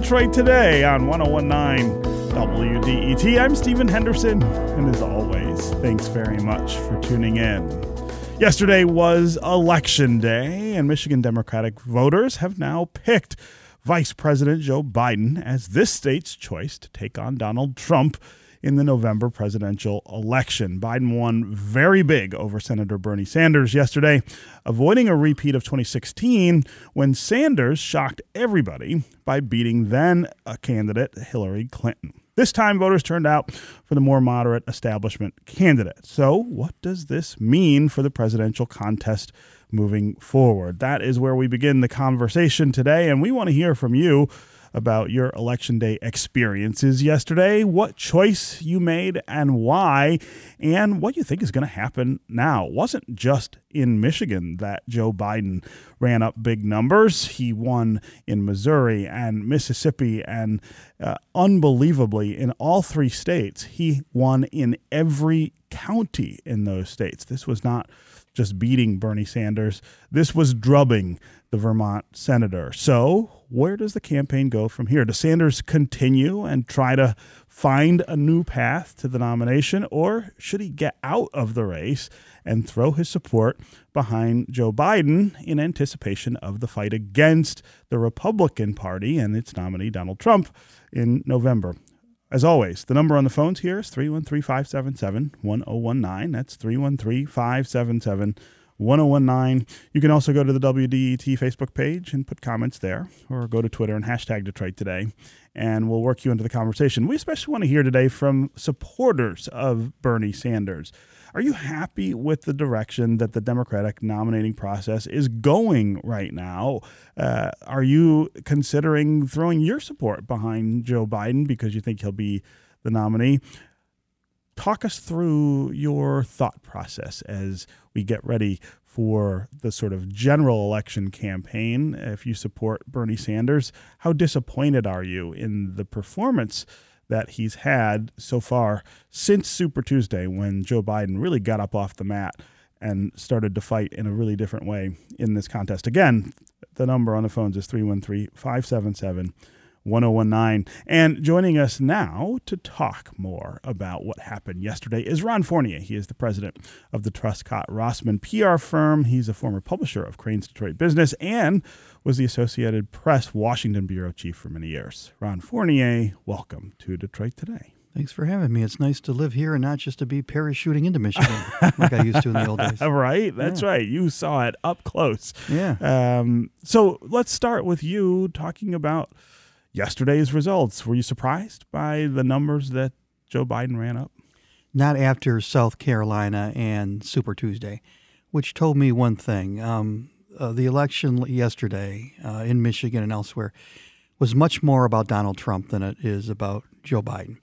Detroit Today on 1019 WDET. I'm Stephen Henderson, and as always, thanks very much for tuning in. Yesterday was Election Day, and Michigan Democratic voters have now picked Vice President Joe Biden as this state's choice to take on Donald Trump in the November presidential election. Biden won very big over Senator Bernie Sanders yesterday, avoiding a repeat of 2016 when Sanders shocked everybody by beating then a candidate Hillary Clinton. This time, voters turned out for the more moderate establishment candidate. So, what does this mean for the presidential contest moving forward? That is where we begin the conversation today, and we want to hear from you about your election day experiences yesterday, what choice you made and why, and what you think is going to happen now. It wasn't just in Michigan that Joe Biden ran up big numbers. He won in Missouri and Mississippi, and uh, unbelievably, in all three states, he won in every county in those states. This was not just beating Bernie Sanders, this was drubbing the Vermont senator. So, where does the campaign go from here? Does Sanders continue and try to find a new path to the nomination, or should he get out of the race and throw his support behind Joe Biden in anticipation of the fight against the Republican Party and its nominee, Donald Trump, in November? As always, the number on the phones here is 313 577 1019. That's 313 577 1019. You can also go to the WDET Facebook page and put comments there, or go to Twitter and hashtag Detroit Today, and we'll work you into the conversation. We especially want to hear today from supporters of Bernie Sanders. Are you happy with the direction that the Democratic nominating process is going right now? Uh, are you considering throwing your support behind Joe Biden because you think he'll be the nominee? Talk us through your thought process as we get ready for the sort of general election campaign. If you support Bernie Sanders, how disappointed are you in the performance that he's had so far since Super Tuesday when Joe Biden really got up off the mat and started to fight in a really different way in this contest? Again, the number on the phones is 313 577 1019. And joining us now to talk more about what happened yesterday is Ron Fournier. He is the president of the Truscott Rossman PR firm. He's a former publisher of Crain's Detroit Business and was the Associated Press Washington bureau chief for many years. Ron Fournier, welcome to Detroit today. Thanks for having me. It's nice to live here and not just to be parachuting into Michigan like I used to in the old days. right, that's yeah. right. You saw it up close. Yeah. Um, so let's start with you talking about yesterday's results. Were you surprised by the numbers that Joe Biden ran up? Not after South Carolina and Super Tuesday, which told me one thing. Um, uh, the election yesterday uh, in Michigan and elsewhere was much more about Donald Trump than it is about Joe Biden.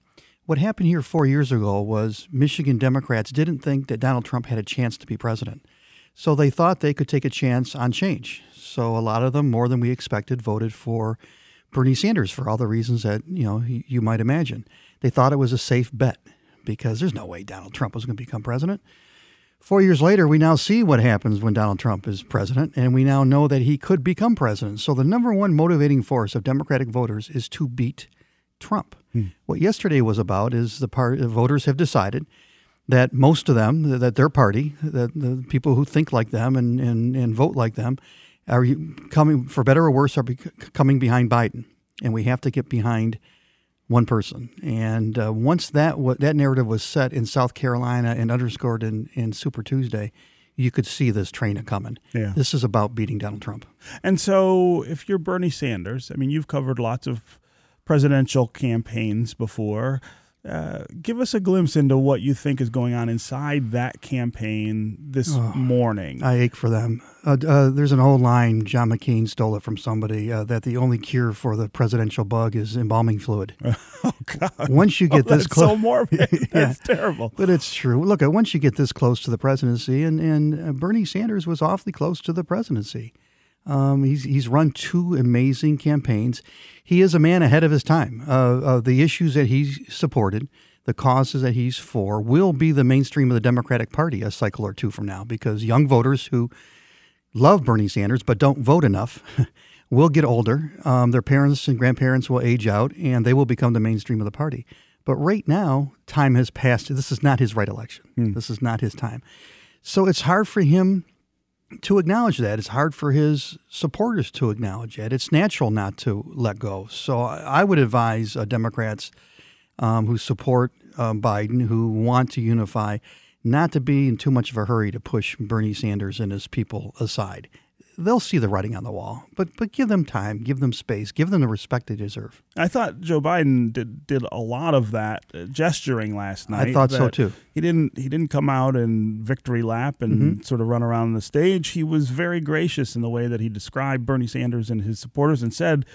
What happened here four years ago was Michigan Democrats didn't think that Donald Trump had a chance to be president. So they thought they could take a chance on change. So a lot of them, more than we expected, voted for Bernie Sanders for all the reasons that you know you might imagine. They thought it was a safe bet because there's no way Donald Trump was going to become president. Four years later, we now see what happens when Donald Trump is president, and we now know that he could become president. So the number one motivating force of Democratic voters is to beat Trump. Hmm. What yesterday was about is the part the voters have decided that most of them, that their party, that the people who think like them and, and, and vote like them, are you coming for better or worse are be, coming behind Biden, and we have to get behind one person. And uh, once that w- that narrative was set in South Carolina and underscored in, in Super Tuesday, you could see this train coming. Yeah. This is about beating Donald Trump. And so, if you're Bernie Sanders, I mean, you've covered lots of presidential campaigns before. Uh, give us a glimpse into what you think is going on inside that campaign this oh, morning. I ache for them. Uh, uh, there's an old line, John McCain stole it from somebody, uh, that the only cure for the presidential bug is embalming fluid. oh, God. Once you get oh, this close. so morbid. yeah. That's terrible. But it's true. Look, once you get this close to the presidency, and, and uh, Bernie Sanders was awfully close to the presidency. Um, he's he's run two amazing campaigns. He is a man ahead of his time. Uh, uh, the issues that he's supported, the causes that he's for, will be the mainstream of the Democratic Party a cycle or two from now. Because young voters who love Bernie Sanders but don't vote enough will get older. Um, their parents and grandparents will age out, and they will become the mainstream of the party. But right now, time has passed. This is not his right election. Hmm. This is not his time. So it's hard for him to acknowledge that. It's hard for his supporters to acknowledge that. It's natural not to let go. So I would advise uh, Democrats um, who support uh, Biden, who want to unify, not to be in too much of a hurry to push Bernie Sanders and his people aside. They'll see the writing on the wall, but but give them time, give them space, give them the respect they deserve. I thought Joe Biden did did a lot of that uh, gesturing last night. I thought so too. He didn't he didn't come out and victory lap and Mm-hmm. sort of run around the stage. He was very gracious in the way that he described Bernie Sanders and his supporters and said,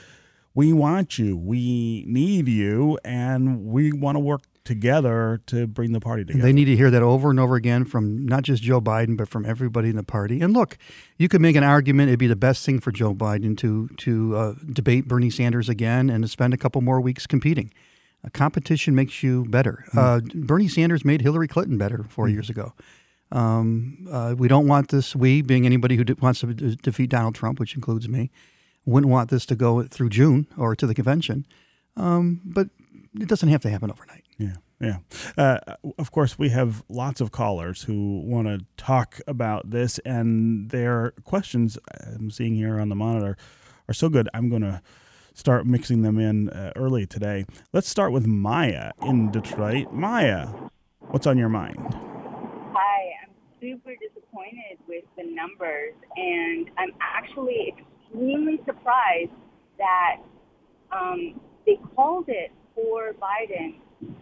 "We want you. We need you and we want to work together to bring the party together." They need to hear that over and over again from not just Joe Biden, but from everybody in the party. And look, you could make an argument it'd be the best thing for Joe Biden to to uh, debate Bernie Sanders again and to spend a couple more weeks competing. A competition makes you better. Uh, Bernie Sanders made Hillary Clinton better 4 years ago. Um, uh, we don't want this. We, being anybody who de- wants to de- defeat Donald Trump, which includes me, wouldn't want this to go through June or to the convention. Um, but it doesn't have to happen overnight. Yeah, yeah. Uh, of course, we have lots of callers who want to talk about this, and their questions I'm seeing here on the monitor are so good. I'm going to start mixing them in uh, early today. Let's start with Maya in Detroit. Maya, what's on your mind? Hi, I'm super disappointed with the numbers, and I'm actually extremely surprised that um, they called it for Biden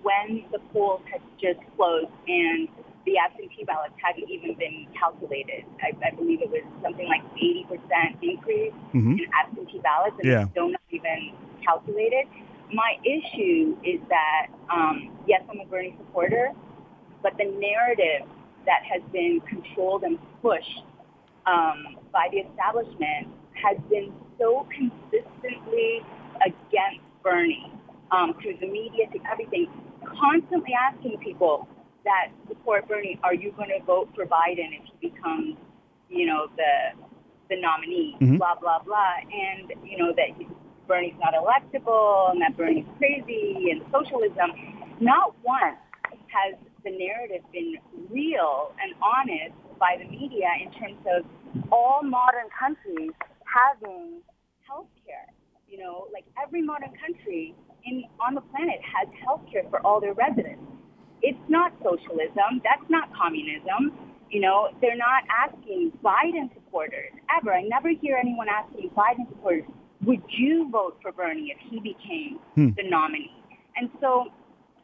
when the polls had just closed and the absentee ballots hadn't even been calculated. I, I believe it was something like 80% increase Mhm. in absentee ballots, and Yeah. it's still not even calculated. My issue is that, um, yes, I'm a Bernie supporter, but the narrative that has been controlled and pushed um, by the establishment has been so consistently against Bernie um, through the media, through everything, constantly asking people that support Bernie, are you going to vote for Biden if he becomes, you know, the the nominee, Mhm. blah blah blah, and you know that he- Bernie's not electable and that Bernie's crazy and socialism. Not once has the narrative been real and honest by the media in terms of all modern countries having health care. You know, like every modern country in on the planet has health care for all their residents. It's not socialism. That's not communism. You know, they're not asking Biden supporters ever. I never hear anyone asking Biden supporters, would you vote for Bernie if he became Hmm. the nominee? And so,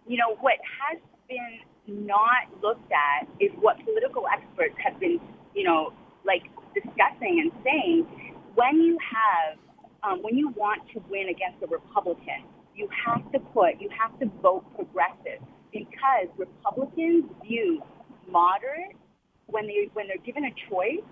you know, what has been not looked at is what political experts have been, you know, like discussing and saying. When you have, um, when you want to win against a Republican, you have to put, you have to vote progressive because Republicans view moderate when they when they're given a choice,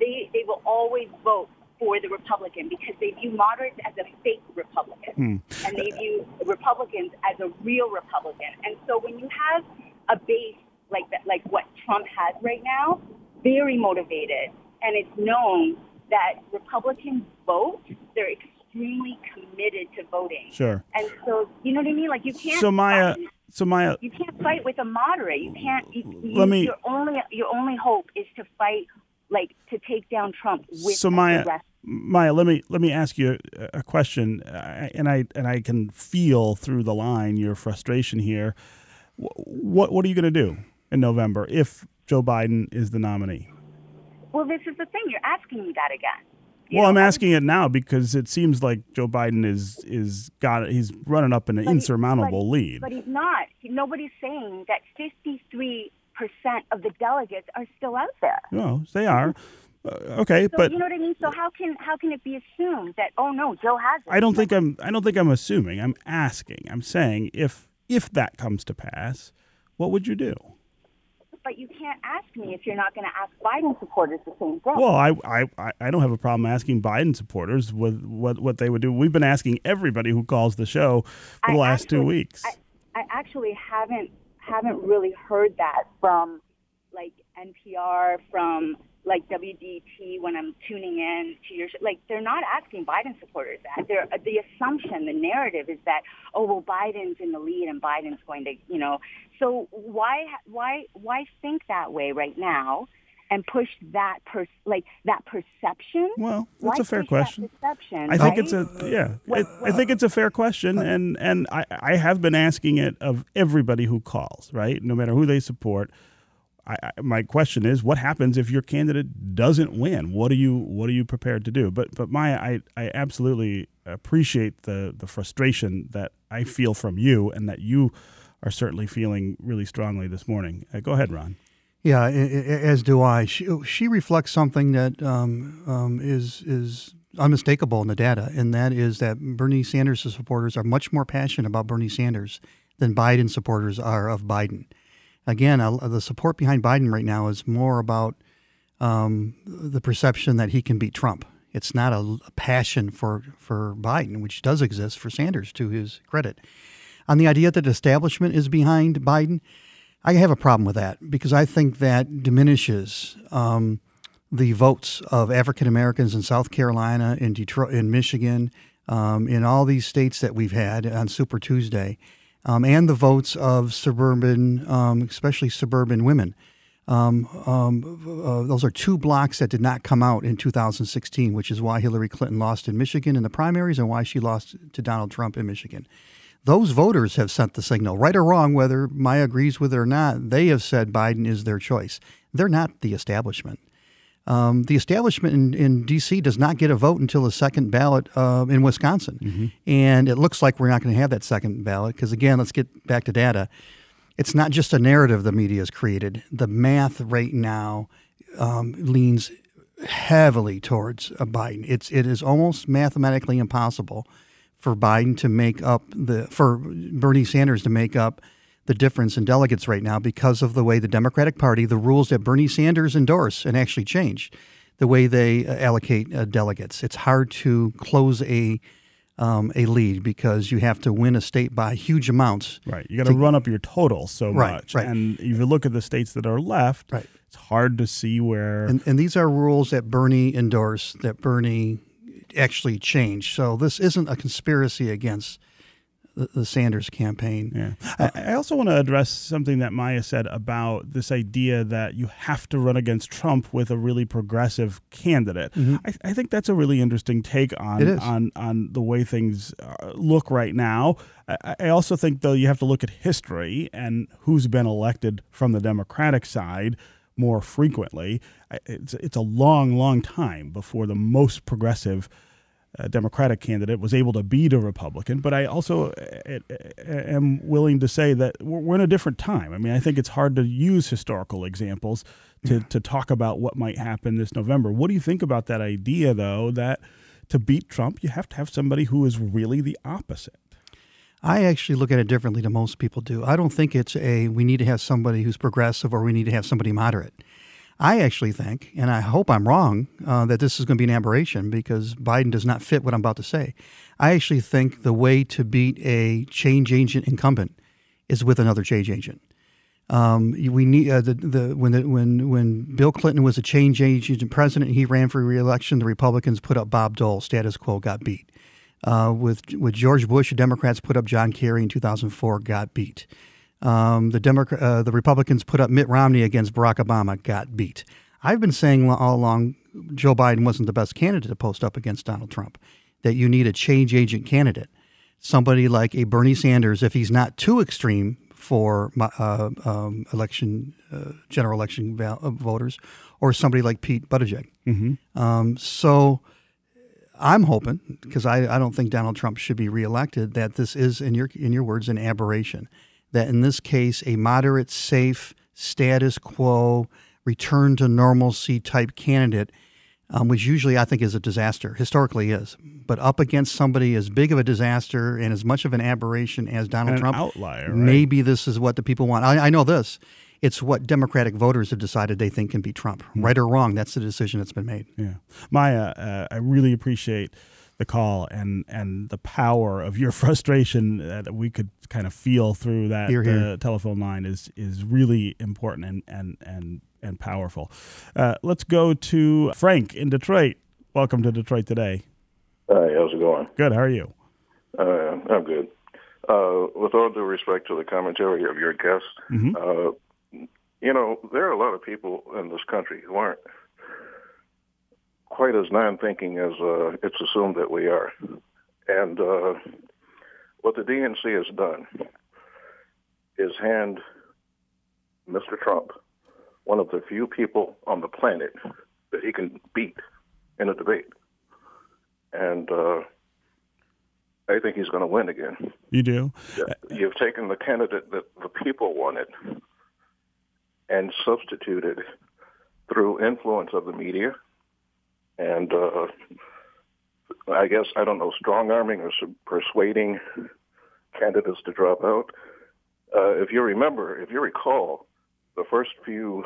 they they will always vote for the Republican because they view moderates as a fake Republican Hmm. and they view Republicans as a real Republican. And so when you have a base like that, like what Trump has right now, very motivated, and it's known that Republicans vote, they're extremely committed to voting. Sure. And so, you know what I mean? Like you can't. So Maya, fight- so Maya, you can't fight with a moderate. You can't. You, you, Let me- Your only your only hope is to fight, like to take down Trump with so the Maya, rest. Maya, let me let me ask you a, a question, uh, and I and I can feel through the line your frustration here. What what are you going to do in November if Joe Biden is the nominee? Well, this is the thing. You're asking me that again. Well, I'm asking it now because it seems like Joe Biden is is got he's running up an but he- insurmountable but- lead. But he's not. Nobody's saying that 53 percent of the delegates are still out there. No, they are. Uh, okay, So but you know what I mean. So how can how can it be assumed that oh no, Joe has it? I don't think I'm I don't think I'm assuming. I'm asking. I'm saying if if that comes to pass, what would you do? But you can't ask me if you're not going to ask Biden supporters the same thing. Well, I, I, I- don't have a problem asking Biden supporters with what, what they would do. We've been asking everybody who calls the show for the I last two weeks. I, I actually haven't haven't really heard that from like NPR, from like WDT when I'm tuning in to your show, like they're not asking Biden supporters that. They're uh, the assumption, the narrative is that oh well Biden's in the lead and Biden's going to you know. So why why why think that way right now? and push that per, like that perception. Well, that's Why a fair question. Perception, I think right? it's a yeah. What- I, I think it's a fair question, and and I, I have been asking it of everybody who calls, right? No matter who they support. I, I, my question is, what happens if your candidate doesn't win? What are you What are you prepared to do? But but Maya, I, I absolutely appreciate the the frustration that I feel from you, and that you are certainly feeling really strongly this morning. Uh, go ahead, Ron. Yeah, as do I. She, she reflects something that um, um, is is unmistakable in the data, and that is that Bernie Sanders supporters are much more passionate about Bernie Sanders than Biden supporters are of Biden. Again, uh, the support behind Biden right now is more about um, the perception that he can beat Trump. It's not a, a passion for for Biden, which does exist for Sanders, to his credit. On the idea that establishment is behind Biden, I have a problem with that because I think that diminishes um, the votes of African Americans in South Carolina, in Detroit, in Michigan, um, in all these states that we've had on Super Tuesday, um, and the votes of suburban, um, especially suburban women. Um, um, uh, those are two blocks that did not come out in 2016, which is why Hillary Clinton lost in Michigan in the primaries and why she lost to Donald Trump in Michigan those voters have sent the signal, right or wrong, whether Maya agrees with it or not. They have said Biden is their choice. They're not the establishment. Um, the establishment in, in D.C. does not get a vote until the second ballot uh, in Wisconsin. And it looks like we're not going to have that second ballot because, again, let's get back to data. It's not just a narrative the media has created. The math right now um, leans heavily towards a Biden. It's it is almost mathematically impossible for Biden to make up the for Bernie Sanders to make up the difference in delegates right now because of the way the Democratic Party, the rules that Bernie Sanders endorse and actually change, the way they uh, allocate uh, delegates. It's hard to close a um, a lead because you have to win a state by huge amounts. Right. You got to run up your total so Right, much. right. And if you look at the states that are left, Right. it's hard to see where. And, and these are rules that Bernie endorsed, that Bernie actually changed. So this isn't a conspiracy against the, the Sanders campaign. yeah. I, I also want to address something that Maya said about this idea that you have to run against Trump with a really progressive candidate. I, I think that's a really interesting take on Mm-hmm. On on the way things uh, look right now. I, I also think though you have to look at history and who's been elected from the Democratic side more frequently. It's it's a long, long time before the most progressive uh, Democratic candidate was able to beat a Republican. But I also uh, uh, am willing to say that we're we're in a different time. I mean, I think it's hard to use historical examples to, to talk about what might happen this November. What do you think about that idea, though, that to beat Trump, you have to have somebody who is really the opposite? I actually look at it differently than most people do. I don't think it's a we need to have somebody who's progressive or we need to have somebody moderate. I actually think, and I hope I'm wrong, uh, that this is going to be an aberration because Biden does not fit what I'm about to say. I actually think the way to beat a change agent incumbent is with another change agent. Um, we need uh, the, the when the, when when Bill Clinton was a change agent president, he ran for reelection. The Republicans put up Bob Dole. Status quo got beat. Uh, with with George Bush, the Democrats put up John Kerry in 2004, got beat. Um, the Democrat, uh, the Republicans put up Mitt Romney against Barack Obama, got beat. I've been saying all along Joe Biden wasn't the best candidate to post up against Donald Trump. That you need a change agent candidate, somebody like a Bernie Sanders, if he's not too extreme for uh, um, election uh, general election uh, voters, or somebody like Pete Buttigieg. Um, so I'm hoping because I, I don't think Donald Trump should be reelected that this is in your in your words an aberration. That in this case a moderate, safe, status quo, return to normalcy type candidate, um, which usually I think is a disaster, historically is, but up against somebody as big of a disaster and as much of an aberration as Donald an Trump, outlier, right? maybe this is what the people want. I, I know this. It's what Democratic voters have decided they think can be Trump. Right or wrong, that's the decision that's been made. Yeah, Maya, uh, I really appreciate the call and and the power of your frustration that we could kind of feel through that Hear, hear. uh, telephone line is is really important and and and and powerful. Uh, let's go to Frank in Detroit. Welcome to Detroit today. Hi, how's it going? Good. How are you? Uh, I'm good. Uh, with all due respect to the commentary of your guest, Mhm. uh, you know, there are a lot of people in this country who aren't quite as non-thinking as uh, it's assumed that we are. And uh, what the DNC has done is hand Mr. Trump one of the few people on the planet that he can beat in a debate. And uh, I think he's going to win again. You do? You've taken the candidate that the people wanted and substituted through influence of the media and uh, I guess, I don't know, strong arming or persuading candidates to drop out. Uh, if you remember, if you recall, the first few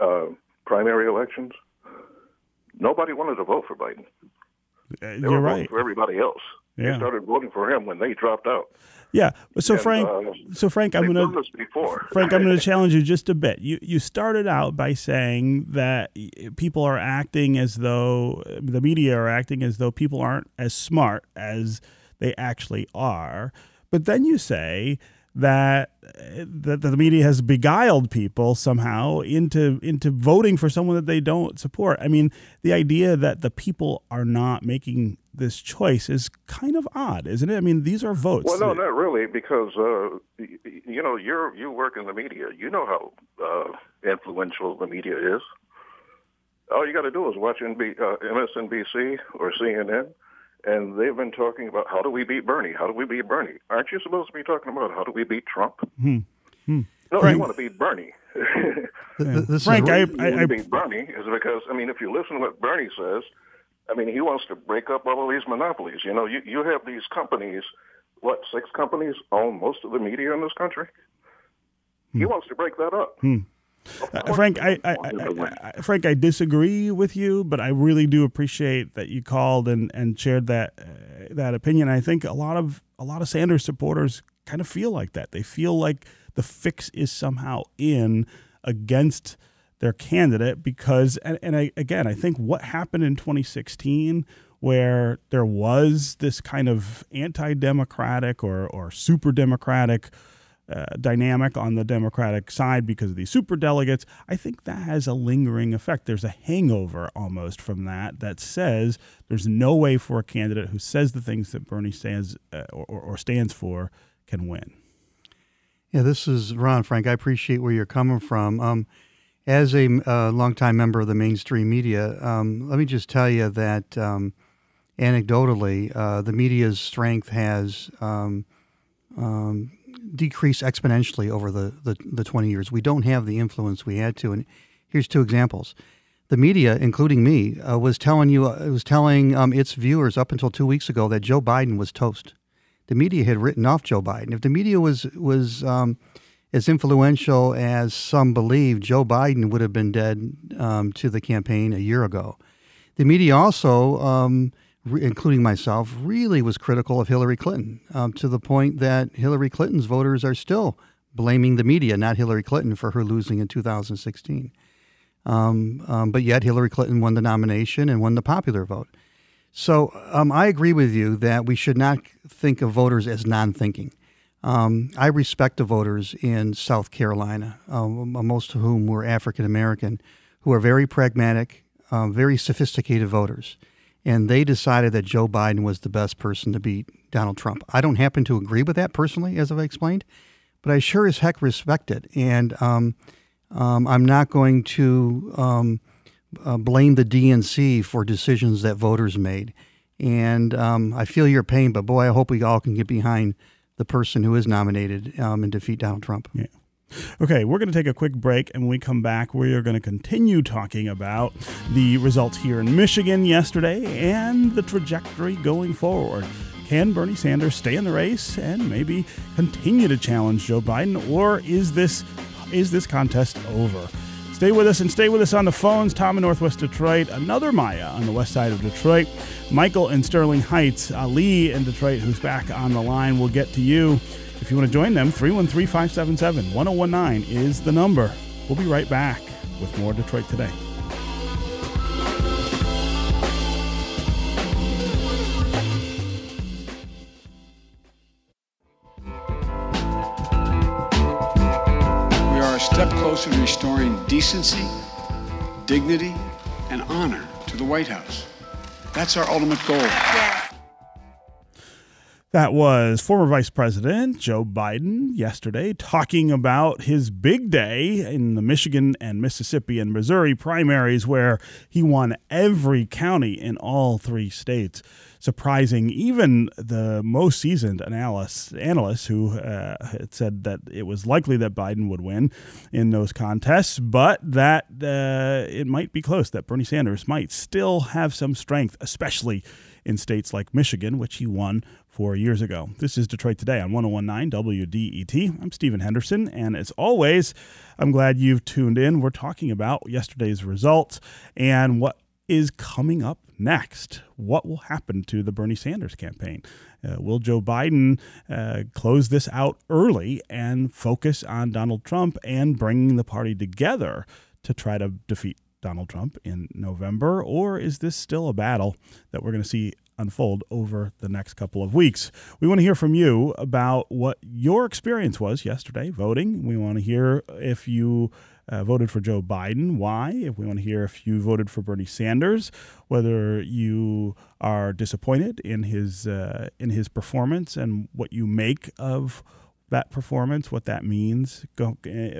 uh, primary elections, nobody wanted to vote for Biden. Uh, They You're were right. voting for everybody else. Yeah. Started voting for him when they dropped out. Yeah. So And, Frank, uh, so Frank, I'm gonna this before. Frank, I'm going to challenge you just a bit. You you started out by saying that people are acting as though the media are acting as though people aren't as smart as they actually are. But then you say that that the media has beguiled people somehow into into voting for someone that they don't support. I mean, the idea that the people are not making this choice is kind of odd, isn't it? I mean, these are votes. Well, no, not really, because uh, you know you're you work in the media. You know how uh, influential the media is. All you got to do is watch NB, uh, MSNBC or CNN, and they've been talking about how do we beat Bernie? How do we beat Bernie? Aren't you supposed to be talking about how do we beat Trump? Hmm. hmm. No, Frank- you want to beat Bernie. Th- th- Frank, I, I, I want to beat Bernie is because I mean, if you listen to what Bernie says, I mean, he wants to break up all of these monopolies. You know, you you have these companies. What six companies own most of the media in this country? He hmm. wants to break that up. Hmm. Uh, Frank, I, I, wants to win. I, I, Frank, I disagree with you, but I really do appreciate that you called and, and shared that uh, that opinion. I think a lot of a lot of Sanders supporters kind of feel like that. They feel like the fix is somehow in against their candidate because, and, and I, again, I think what happened in 2016 where there was this kind of anti-democratic or, or super democratic uh, dynamic on the Democratic side because of these super delegates, I think that has a lingering effect. There's a hangover almost from that that says there's no way for a candidate who says the things that Bernie stands uh, or, or stands for can win. yeah, this is Ron Frank. I appreciate where you're coming from. Um, as a uh, longtime member of the mainstream media, um, let me just tell you that um, anecdotally, uh, the media's strength has um, decreased exponentially over the, the, the 20 years. We don't have the influence we had to. And here's two examples. The media, including me, uh, was telling you, uh, was telling um, its viewers up until two weeks ago that Joe Biden was toast. The media had written off Joe Biden. If the media was was um, as influential as some believe, Joe Biden would have been dead um, to the campaign a year ago. The media also, um, re- including myself, really was critical of Hillary Clinton um, to the point that Hillary Clinton's voters are still blaming the media, not Hillary Clinton, for her losing in 2016. Um, um, but yet Hillary Clinton won the nomination and won the popular vote. So um, I agree with you that we should not think of voters as non-thinking. Um, I respect the voters in South Carolina, um, most of whom were African American, who are very pragmatic, very sophisticated voters, and they decided that Joe Biden was the best person to beat Donald Trump. I don't happen to agree with that personally, as I've explained, but I sure as heck respect it, and um, um, I'm not going to um, uh, blame the DNC for decisions that voters made. And um, I feel your pain, but boy, I hope we all can get behind the person who is nominated um, and defeat Donald Trump. Yeah. Okay, we're going to take a quick break, and when we come back, we are going to continue talking about the results here in Michigan yesterday and the trajectory going forward. Can Bernie Sanders stay in the race and maybe continue to challenge Joe Biden, or is this is this contest over? Stay with us and stay with us on the phones. Tom in Northwest Detroit, another Maya on the west side of Detroit, Michael in Sterling Heights, Ali in Detroit, who's back on the line. We'll get to you. If you want to join them, 313 577 1019 is the number. We'll be right back with more Detroit Today. We are a step closer to restoring decency, dignity, and honor to the White House. That's our ultimate goal. That was former Vice President Joe Biden yesterday talking about his big day in the Michigan and Mississippi and Missouri primaries, where he won every county in all three states, surprising even the most seasoned analysts, analysts who uh, had said that it was likely that Biden would win in those contests, but that uh, it might be close, that Bernie Sanders might still have some strength, especially in states like Michigan, which he won four years ago. This is Detroit Today on 1019 WDET. I'm Stephen Henderson, and as always, I'm glad you've tuned in. We're talking about yesterday's results and what is coming up next. What will happen to the Bernie Sanders campaign? Uh, will Joe Biden uh, close this out early and focus on Donald Trump and bringing the party together to try to defeat Donald Trump in November, or is this still a battle that we're going to see unfold over the next couple of weeks? We want to hear from you about what your experience was yesterday voting. We want to hear if you uh, voted for Joe Biden, why? If we want to hear if you voted for Bernie Sanders, whether you are disappointed in his uh, in his performance and what you make of that performance, what that means uh,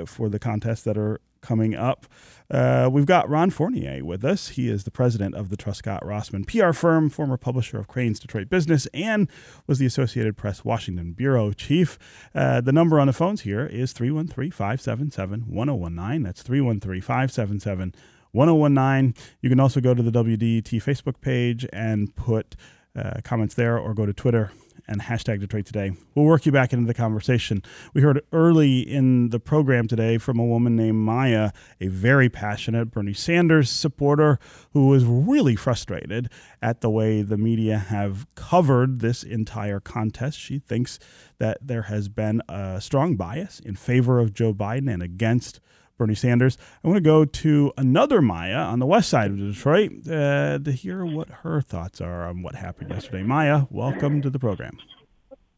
for the contests that are coming up. Uh, we've got Ron Fournier with us. He is the president of the Truscott Rossman PR firm, former publisher of Crain's Detroit Business, and was the Associated Press Washington bureau chief. Uh, the number on the phones here is 313 577 1019. That's 313 577 1019. You can also go to the WDET Facebook page and put uh, comments there or go to Twitter and hashtag Detroit Today. We'll work you back into the conversation. We heard early in the program today from a woman named Maya, a very passionate Bernie Sanders supporter who was really frustrated at the way the media have covered this entire contest. She thinks that there has been a strong bias in favor of Joe Biden and against Bernie Sanders. I want to go to another Maya on the west side of Detroit uh, to hear what her thoughts are on what happened yesterday. Maya, welcome to the program.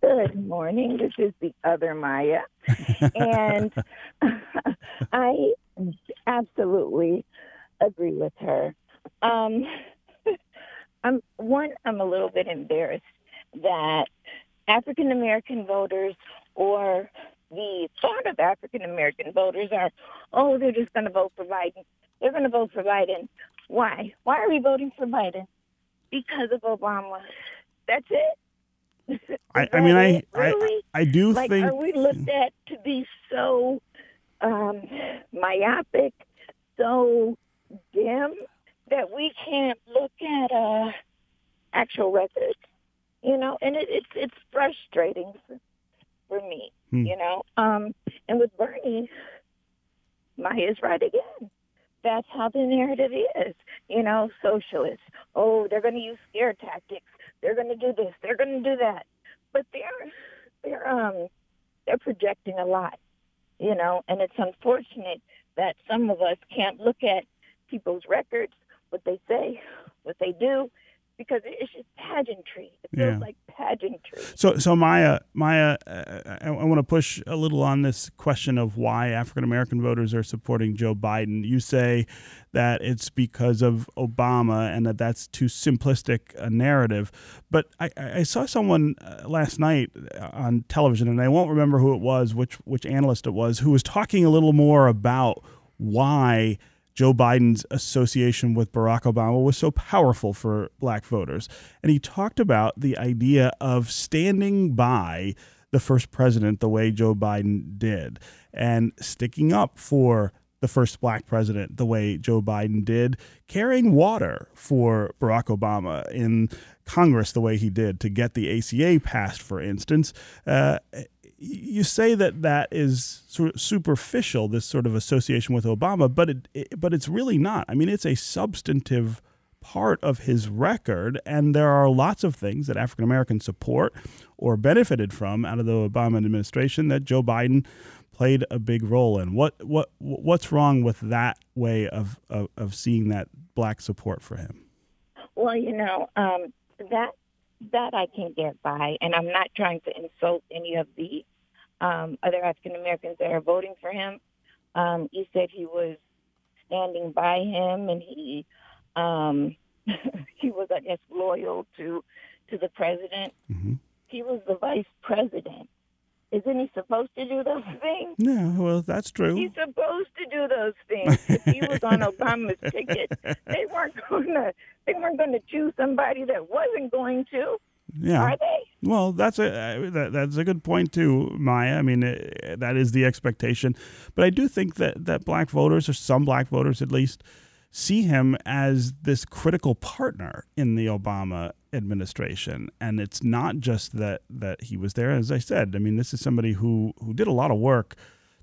Good morning. This is the other Maya. and I absolutely agree with her. Um, I'm one, I'm a little bit embarrassed that African American voters or the thought of African American voters are, oh, they're just going to vote for Biden. They're going to vote for Biden. Why? Why are we voting for Biden? Because of Obama. That's it. I, I mean, I, really? I, I do like, think. Are we looked at to be so um, myopic, so dim that we can't look at uh, actual records? You know, and it, it's it's frustrating for, me. Hmm. You know, um, and with Bernie, Maya's right again. That's how the narrative is. You know, socialists. Oh, they're going to use scare tactics. They're going to do this. They're going to do that. But they're they're um they're projecting a lot. You know, and it's unfortunate that some of us can't look at people's records, what they say, what they do, because it's just pageantry. It feels Yeah. like pageantry. So, so Maya, Maya, uh, I, I want to push a little on this question of why African American voters are supporting Joe Biden. You say that it's because of Obama and that that's too simplistic a narrative. But I, I saw someone uh, last night on television, and I won't remember who it was, which which analyst it was, who was talking a little more about why. Joe Biden's association with Barack Obama was so powerful for black voters. And he talked about the idea of standing by the first president the way Joe Biden did and sticking up for the first black president the way Joe Biden did, carrying water for Barack Obama in Congress the way he did to get the ACA passed, for instance. Uh, you say that that is sort of superficial, this sort of association with Obama, but it, it, but it's really not. I mean, it's a substantive part of his record, and there are lots of things that African Americans support or benefited from out of the Obama administration that Joe Biden played a big role in. What what what's wrong with that way of of, of seeing that black support for him? Well, you know, um, that that I can get by, and I'm not trying to insult any of the um, other African Americans that are voting for him. Um, you said he was standing by him, and he um, he was, I guess, loyal to to the president. Mm-hmm. He was the vice president. Isn't he supposed to do those things? No, well, that's true. He's supposed to do those things. if he was on Obama's ticket, they weren't gonna they weren't gonna choose somebody that wasn't going to. Yeah. Are they? Well, that's a uh, that, that's a good point too, Maya. I mean, that is the expectation, but I do think that that black voters, or some black voters at least, see him as this critical partner in the Obama administration. And it's not just that that he was there. As I said, I mean, this is somebody who who did a lot of work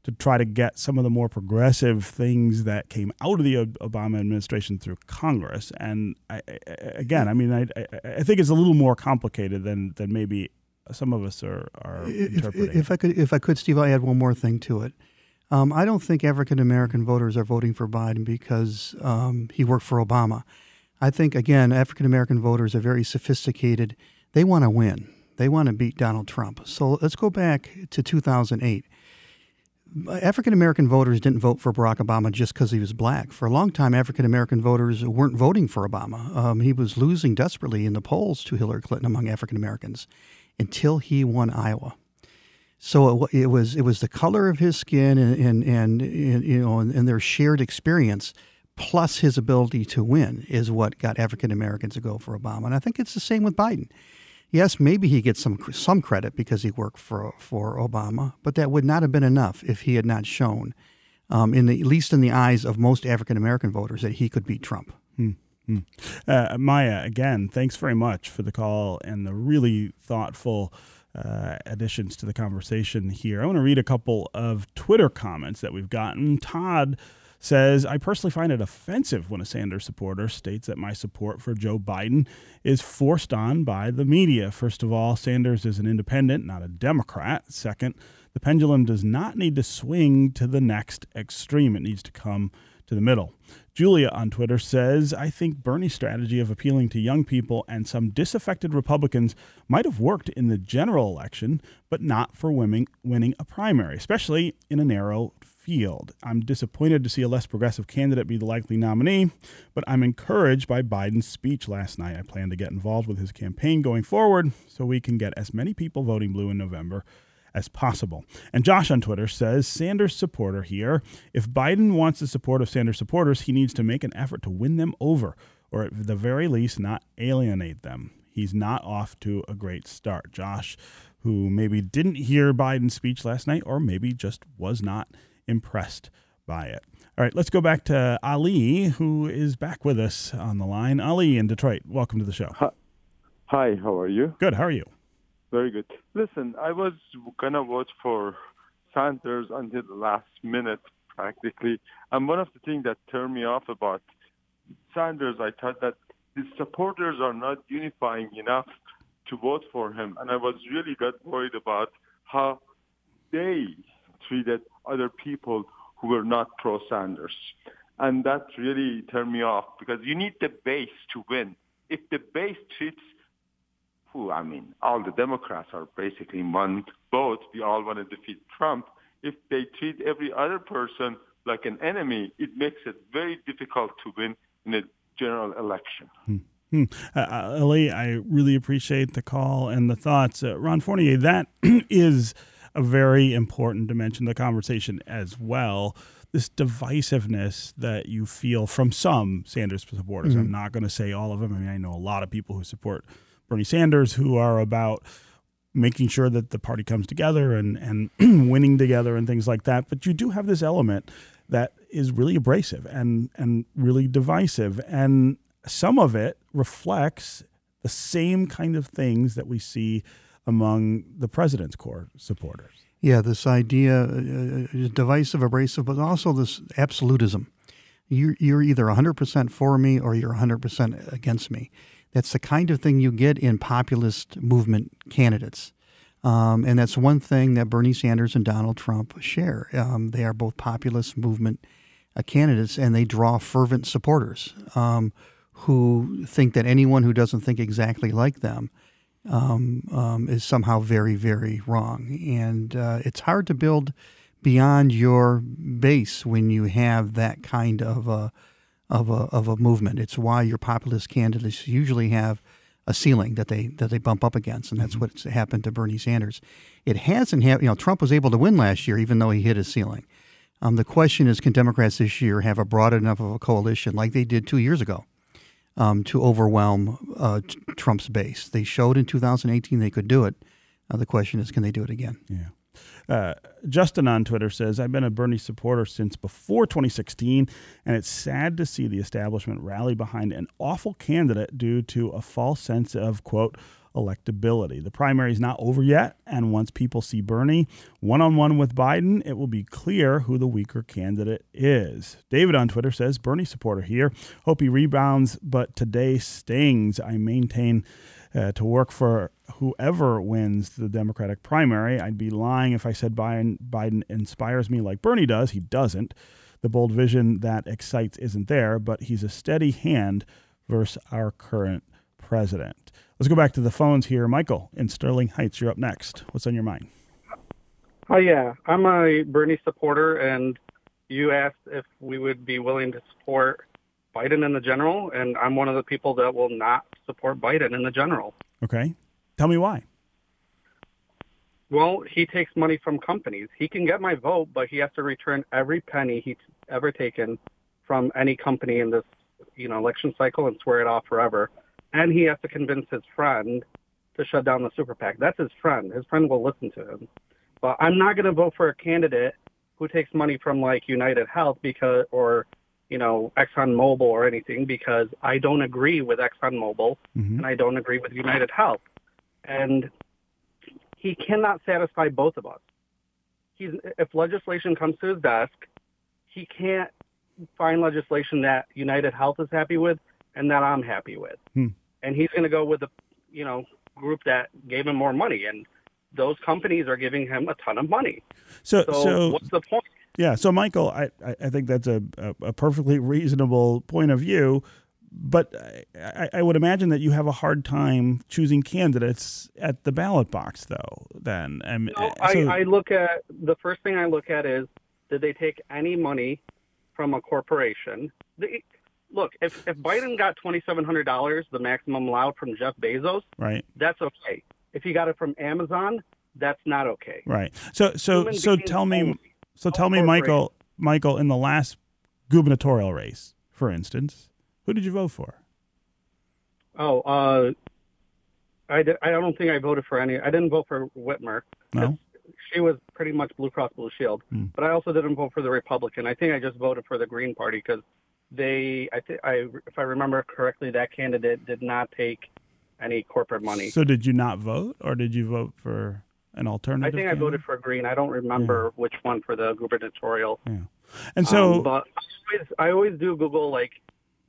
to try to get some of the more progressive things that came out of the Obama administration through Congress. And I, I, again, I mean, I, I think it's a little more complicated than than maybe some of us are, are if, interpreting. If I could, if I could, Steve, I add one more thing to it. Um, I don't think African American voters are voting for Biden because um, he worked for Obama. I think, again, African American voters are very sophisticated. They want to win, they want to beat Donald Trump. So let's go back to 2008. African American voters didn't vote for Barack Obama just because he was black. For a long time, African American voters weren't voting for Obama. Um, he was losing desperately in the polls to Hillary Clinton among African Americans until he won Iowa. So it, it, was it was the color of his skin and and, and, and you know and, and, their shared experience plus his ability to win is what got African Americans to go for Obama. And I think it's the same with Biden. Yes, maybe he gets some some credit because he worked for for Obama, but that would not have been enough if he had not shown, um, in the, at least in the eyes of most African American voters, that he could beat Trump. Hmm. Hmm. Uh, Maya, again, thanks very much for the call and the really thoughtful uh, additions to the conversation here. I want to read a couple of Twitter comments that we've gotten. Todd says, I personally find it offensive when a Sanders supporter states that my support for Joe Biden is forced on by the media. First of all, Sanders is an independent, not a Democrat. Second, the pendulum does not need to swing to the next extreme, it needs to come to the middle. Julia on Twitter says, I think Bernie's strategy of appealing to young people and some disaffected Republicans might have worked in the general election, but not for winning, winning a primary, especially in a narrow field. I'm disappointed to see a less progressive candidate be the likely nominee, but I'm encouraged by Biden's speech last night. I plan to get involved with his campaign going forward so we can get as many people voting blue in November as possible. And Josh on Twitter says Sanders supporter here. If Biden wants the support of Sanders supporters, he needs to make an effort to win them over, or at the very least, not alienate them. He's not off to a great start. Josh, who maybe didn't hear Biden's speech last night, or maybe just was not impressed by it. All right, let's go back to Ali, who is back with us on the line. Ali in Detroit, welcome to the show. Hi, how are you? Good, how are you? Very good. Listen, I was gonna vote for Sanders until the last minute, practically. And one of the things that turned me off about Sanders, I thought that his supporters are not unifying enough to vote for him, and I was really got worried about how they treated other people who were not pro Sanders. And that really turned me off because you need the base to win. If the base treats who, I mean, all the Democrats are basically one vote. We all want to defeat Trump. If they treat every other person like an enemy, it makes it very difficult to win in a general election. Hmm. Hmm. Uh, uh Ali, I really appreciate the call and the thoughts. Uh, Ron Fournier, that is a very important dimension of the conversation as well. This divisiveness that you feel from some Sanders supporters. Mm-hmm. I'm not going to say all of them. I mean, I know a lot of people who support Bernie Sanders who are about making sure that the party comes together and, and winning together and things like that. But you do have this element that is really abrasive and, and really divisive. And some of it reflects the same kind of things that we see among the president's core supporters. Yeah, this idea uh, is divisive, abrasive, but also this absolutism. You're, you're either 100% for me or you're 100% against me. That's the kind of thing you get in populist movement candidates. Um, and that's one thing that Bernie Sanders and Donald Trump share. Um, they are both populist movement uh, candidates, and they draw fervent supporters um, who think that anyone who doesn't think exactly like them um, um, is somehow very, very wrong. And uh, it's hard to build beyond your base when you have that kind of a, of a, of a movement. It's why your populist candidates usually have a ceiling that they that they bump up against, and that's mm-hmm. what's happened to Bernie Sanders. It hasn't happened. You know, Trump was able to win last year, even though he hit his ceiling. Um, the question is, can Democrats this year have a broad enough of a coalition like they did two years ago um, to overwhelm uh, Trump's base? They showed in 2018 they could do it. Uh, the question is, can they do it again? Yeah. Uh, Justin on Twitter says, I've been a Bernie supporter since before 2016, and it's sad to see the establishment rally behind an awful candidate due to a false sense of, quote, electability. The primary is not over yet, and once people see Bernie one on one with Biden, it will be clear who the weaker candidate is. David on Twitter says, Bernie supporter here. Hope he rebounds, but today stings. I maintain uh, to work for whoever wins the Democratic primary. I'd be lying if I said Biden, Biden inspires me like Bernie does. He doesn't. The bold vision that excites isn't there, but he's a steady hand versus our current president. Let's go back to the phones here. Michael in Sterling Heights, you're up next. What's on your mind? Oh, yeah. I'm a Bernie supporter, and you asked if we would be willing to support Biden in the general, and I'm one of the people that will not support Biden in the general. Okay. Tell me why. Well, he takes money from companies. He can get my vote, but he has to return every penny he's ever taken from any company in this, you know, election cycle and swear it off forever. And he has to convince his friend to shut down the super PAC. That's his friend. His friend will listen to him. But I'm not going to vote for a candidate who takes money from like United Health because or you know, ExxonMobil or anything because I don't agree with ExxonMobil mm-hmm. and I don't agree with United Health. And he cannot satisfy both of us. He's, if legislation comes to his desk, he can't find legislation that United Health is happy with and that I'm happy with. Hmm. And he's going to go with the, you know, group that gave him more money. And those companies are giving him a ton of money. So, so, so what's the point? Yeah. So, Michael, I, I think that's a, a perfectly reasonable point of view. But I, I would imagine that you have a hard time choosing candidates at the ballot box, though. Then, and no, eh, so, I, I look at the first thing I look at is did they take any money from a corporation? The, look, if, if Biden got twenty seven hundred dollars, the maximum allowed from Jeff Bezos, right? That's okay. If he got it from Amazon, that's not okay. Right. So so Human so tell me so tell me, Michael, Michael, in the last gubernatorial race, for instance, who did you vote for? Oh, uh, I, did, I don't think I voted for any. I didn't vote for Whitmer. No. She was pretty much Blue Cross Blue Shield, hmm. but I also didn't vote for the Republican. I think I just voted for the Green Party because they, I think, I if I remember correctly, that candidate did not take any corporate money. So did you not vote, or did you vote for? An alternative? I think? I voted for Green. I don't remember yeah. which one for the gubernatorial. Yeah. And so, um, but I always, I always do Google like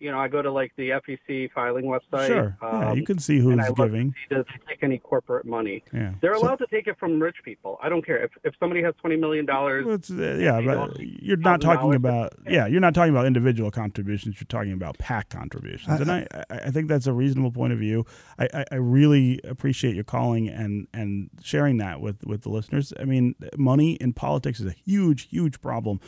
you know, I go to like the FEC filing website. Sure. Um, yeah, you can see who's giving. See, does they take any corporate money? Yeah. They're allowed so, to take it from rich people. I don't care if if somebody has twenty million dollars. Uh, yeah, but you're not talking about yeah, you're not talking about individual contributions. You're talking about PAC contributions, I, and I I think that's a reasonable point of view. I, I, I really appreciate your calling and and sharing that with with the listeners. I mean, money in politics is a huge huge problem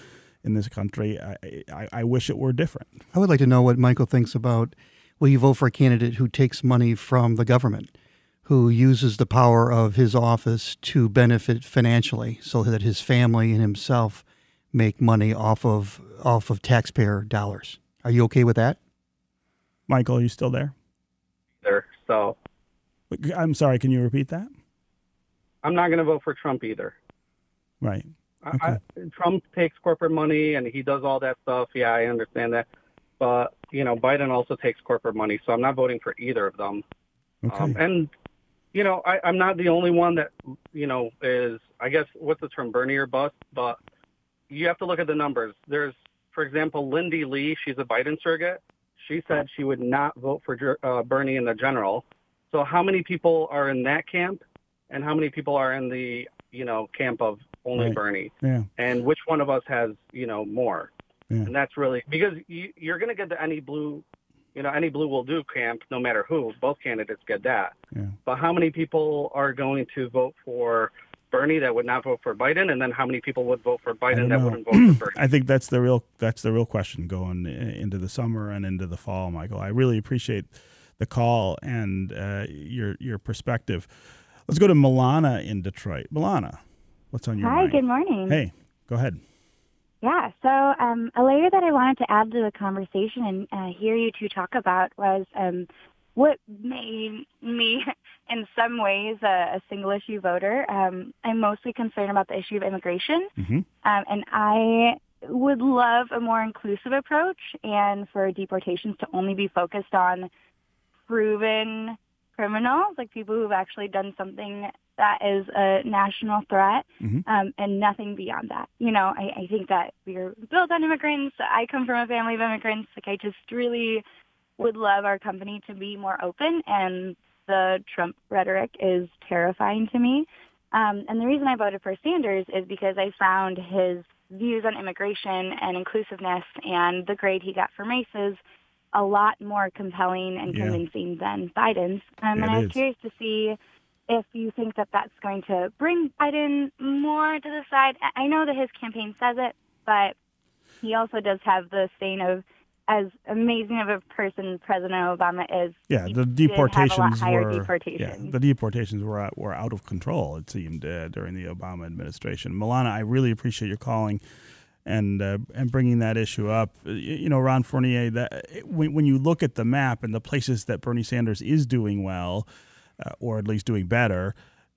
in this country. I, I, I wish it were different. I would like to know what Michael thinks about will you vote for a candidate who takes money from the government, who uses the power of his office to benefit financially so that his family and himself make money off of off of taxpayer dollars. Are you okay with that? Michael, are you still there? There. So I'm sorry, can you repeat that? I'm not going to vote for Trump either. Right. Okay. I, Trump takes corporate money and he does all that stuff. Yeah, I understand that. But, you know, Biden also takes corporate money. So I'm not voting for either of them. Okay. Um, and, you know, I, I'm not the only one that, you know, is, I guess, what's the term, Bernie or bust? But you have to look at the numbers. There's, for example, Lindy Li, she's a Biden surrogate. She said she would not vote for uh, Bernie in the general. So how many people are in that camp? and how many people are in the you know camp of only Right. Bernie, Yeah. and which one of us has you know more. Yeah. And that's really because you, you're going to get the any blue, you know, any blue will do camp, no matter who. Both candidates get that. Yeah. But how many people are going to vote for Bernie that would not vote for Biden, and then how many people would vote for Biden that wouldn't vote for Bernie? I think that's the real that's the real question going into the summer and into the fall, Michael. I really appreciate the call and uh, your your perspective. Let's go to Milana in Detroit. Milana, what's on your mind? Hi, mind? good morning. Hey, go ahead. Yeah, so um, a layer that I wanted to add to the conversation and uh, hear you two talk about was um, what made me, in some ways, a, a single issue voter. Um, I'm mostly concerned about the issue of immigration, hmm um, and I would love a more inclusive approach and for deportations to only be focused on proven criminals, like people who've actually done something that is a national threat, Mhm. um, and nothing beyond that. You know, I, I think that we're built on immigrants. I come from a family of immigrants. Like, I just really would love our company to be more open, and the Trump rhetoric is terrifying to me. Um, and the reason I voted for Sanders is because I found his views on immigration and inclusiveness and the grade he got for races a lot more compelling and Yeah. convincing than Biden's. Um, and I was is. curious to see if you think that that's going to bring Biden more to the side. I- know that his campaign says it, but he also does have the stain of as amazing of a person President Obama is. Yeah, the did have a lot deportations were deportations. yeah, the deportations were out, were out of control. It seemed uh, during the Obama administration. Milana, I really appreciate your calling and uh, and bringing that issue up. Uh, You know, Ron Fournier, that when, when you look at the map and the places that Bernie Sanders is doing well, uh, or at least doing better.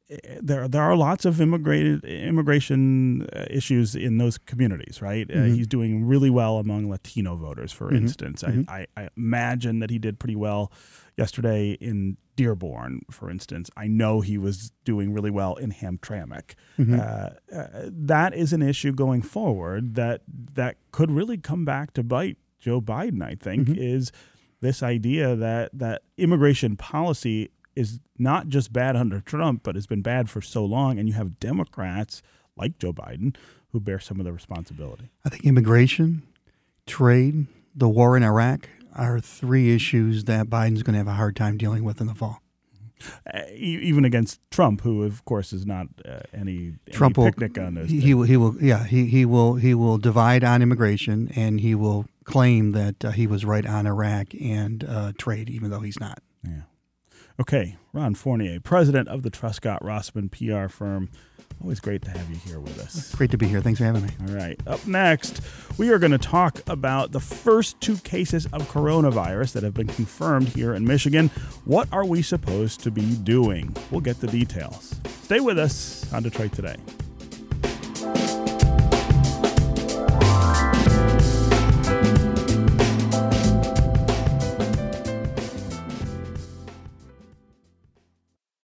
eh, There, there are lots of immigrated immigration uh, issues in those communities, right? Uh, Mhm. he's doing really well among Latino voters, for Mhm. instance. I, I, I imagine that he did pretty well yesterday in Dearborn, for instance. I know he was doing really well in Hamtramck. Mhm. Uh, uh, that is an issue going forward that that could really come back to bite Joe Biden. I think Mhm. is this idea that that immigration policy is not just bad under Trump, but has been bad for so long, and you have Democrats like Joe Biden who bear some of the responsibility. I think immigration, trade, the war in Iraq are three issues that Biden's going to have a hard time dealing with in the fall. Uh, even against Trump, who of course is not uh, any, Trump any will picnic on he, things. he will he will yeah he, he will he will divide on immigration and he will claim that uh, he was right on Iraq and uh, trade even though he's not. Yeah. Okay, Ron Fournier, president of the Truscott Rossman PR firm. Always great to have you here with us. Great to be here. Thanks for having me. All right. Up next, we are going to talk about the first two cases of coronavirus that have been confirmed here in Michigan. What are we supposed to be doing? We'll get the details. Stay with us on Detroit Today.